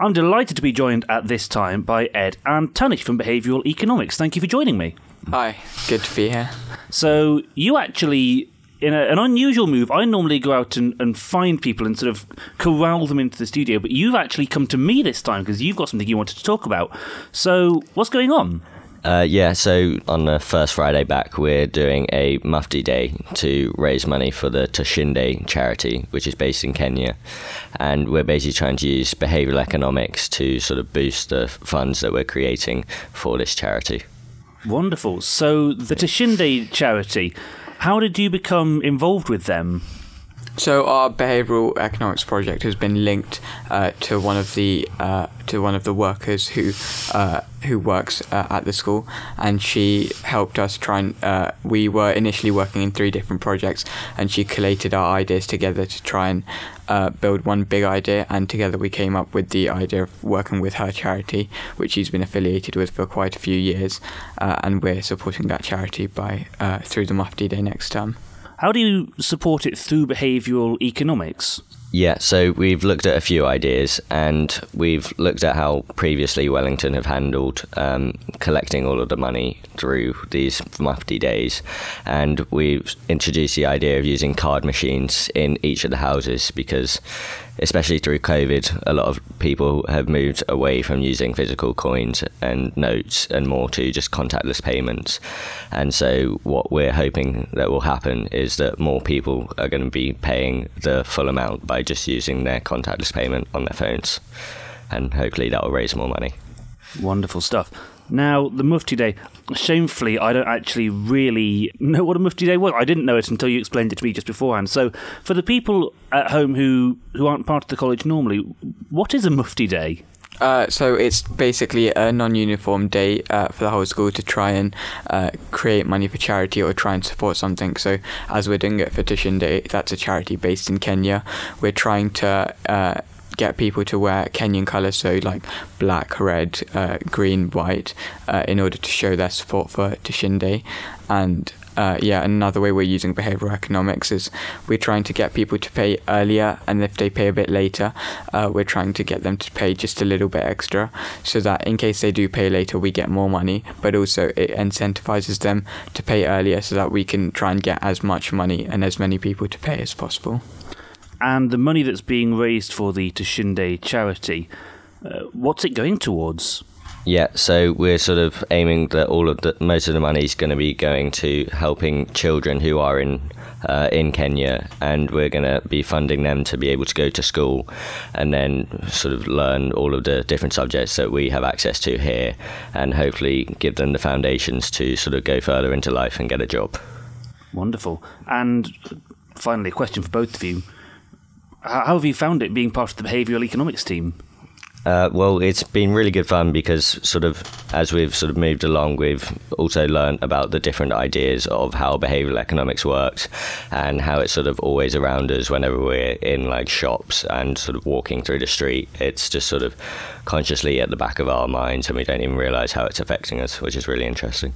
I'm delighted to be joined at this time by Ed and Tanish from Behavioural Economics. Thank you for joining me. Hi, good to be here. So, you actually, in a, an unusual move, I normally go out and, and find people and sort of corral them into the studio, but you've actually come to me this time because you've got something you wanted to talk about. So, what's going on? Uh, yeah, so on the first Friday back, we're doing a Mufti Day to raise money for the Tushinde charity, which is based in Kenya. And we're basically trying to use behavioral economics to sort of boost the funds that we're creating for this charity. Wonderful. So, the Tushinde charity, how did you become involved with them? So our behavioural economics project has been linked uh, to one of the uh, to one of the workers who uh, who works uh, at the school, and she helped us try and. Uh, we were initially working in three different projects, and she collated our ideas together to try and uh, build one big idea. And together we came up with the idea of working with her charity, which she's been affiliated with for quite a few years, and we're supporting that charity by through the Mufti Day next term. How do you support it through behavioural economics? Yeah, so we've looked at a few ideas and we've looked at how previously Wellington have handled um, collecting all of the money through these Mufti days. And we've introduced the idea of using card machines in each of the houses because, especially through COVID, a lot of people have moved away from using physical coins and notes and more to just contactless payments. And so, what we're hoping that will happen is that more people are going to be paying the full amount by just using their contactless payment on their phones. And hopefully, that will raise more money. Wonderful stuff. Now, the Mufti Day, shamefully, I don't actually really know what a Mufti Day was. I didn't know it until you explained it to me just beforehand. So, for the people at home who, who aren't part of the college normally, what is a Mufti Day? Uh, so it's basically a non-uniform day uh, for the whole school to try and uh, create money for charity or try and support something. So as we're doing it for Tushinde, that's a charity based in Kenya. We're trying to uh, get people to wear Kenyan colours, so like black, red, uh, green, white, uh, in order to show their support for Tushinde. And uh, yeah, another way we're using behavioral economics is we're trying to get people to pay earlier, and if they pay a bit later, uh, we're trying to get them to pay just a little bit extra, so that in case they do pay later, we get more money. But also it incentivizes them to pay earlier, so that we can try and get as much money and as many people to pay as possible. And the money that's being raised for the Tushinde charity, uh, what's it going towards? Yeah, so we're sort of aiming that all of the most of the money is going to be going to helping children who are in uh, in Kenya, and we're going to be funding them to be able to go to school and then sort of learn all of the different subjects that we have access to here, and hopefully give them the foundations to sort of go further into life and get a job. Wonderful. And finally, a question for both of you: How have you found it being part of the behavioural economics team? Uh, well, it's been really good fun because, sort of, as we've sort of moved along, we've also learned about the different ideas of how behavioral economics works and how it's sort of always around us whenever we're in like shops and sort of walking through the street. It's just sort of consciously at the back of our minds and we don't even realize how it's affecting us, which is really interesting.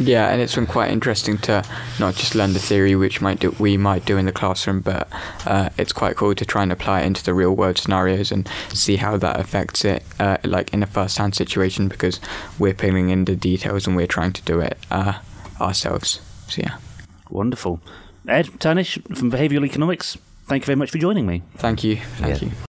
Yeah, and it's been quite interesting to not just learn the theory, which might do, we might do in the classroom, but uh, it's quite cool to try and apply it into the real world scenarios and see how that affects it, uh, like in a first hand situation, because we're pulling in the details and we're trying to do it uh, ourselves. So yeah, wonderful. Ed Tanish from Behavioural Economics. Thank you very much for joining me. Thank you. Thank yeah. you.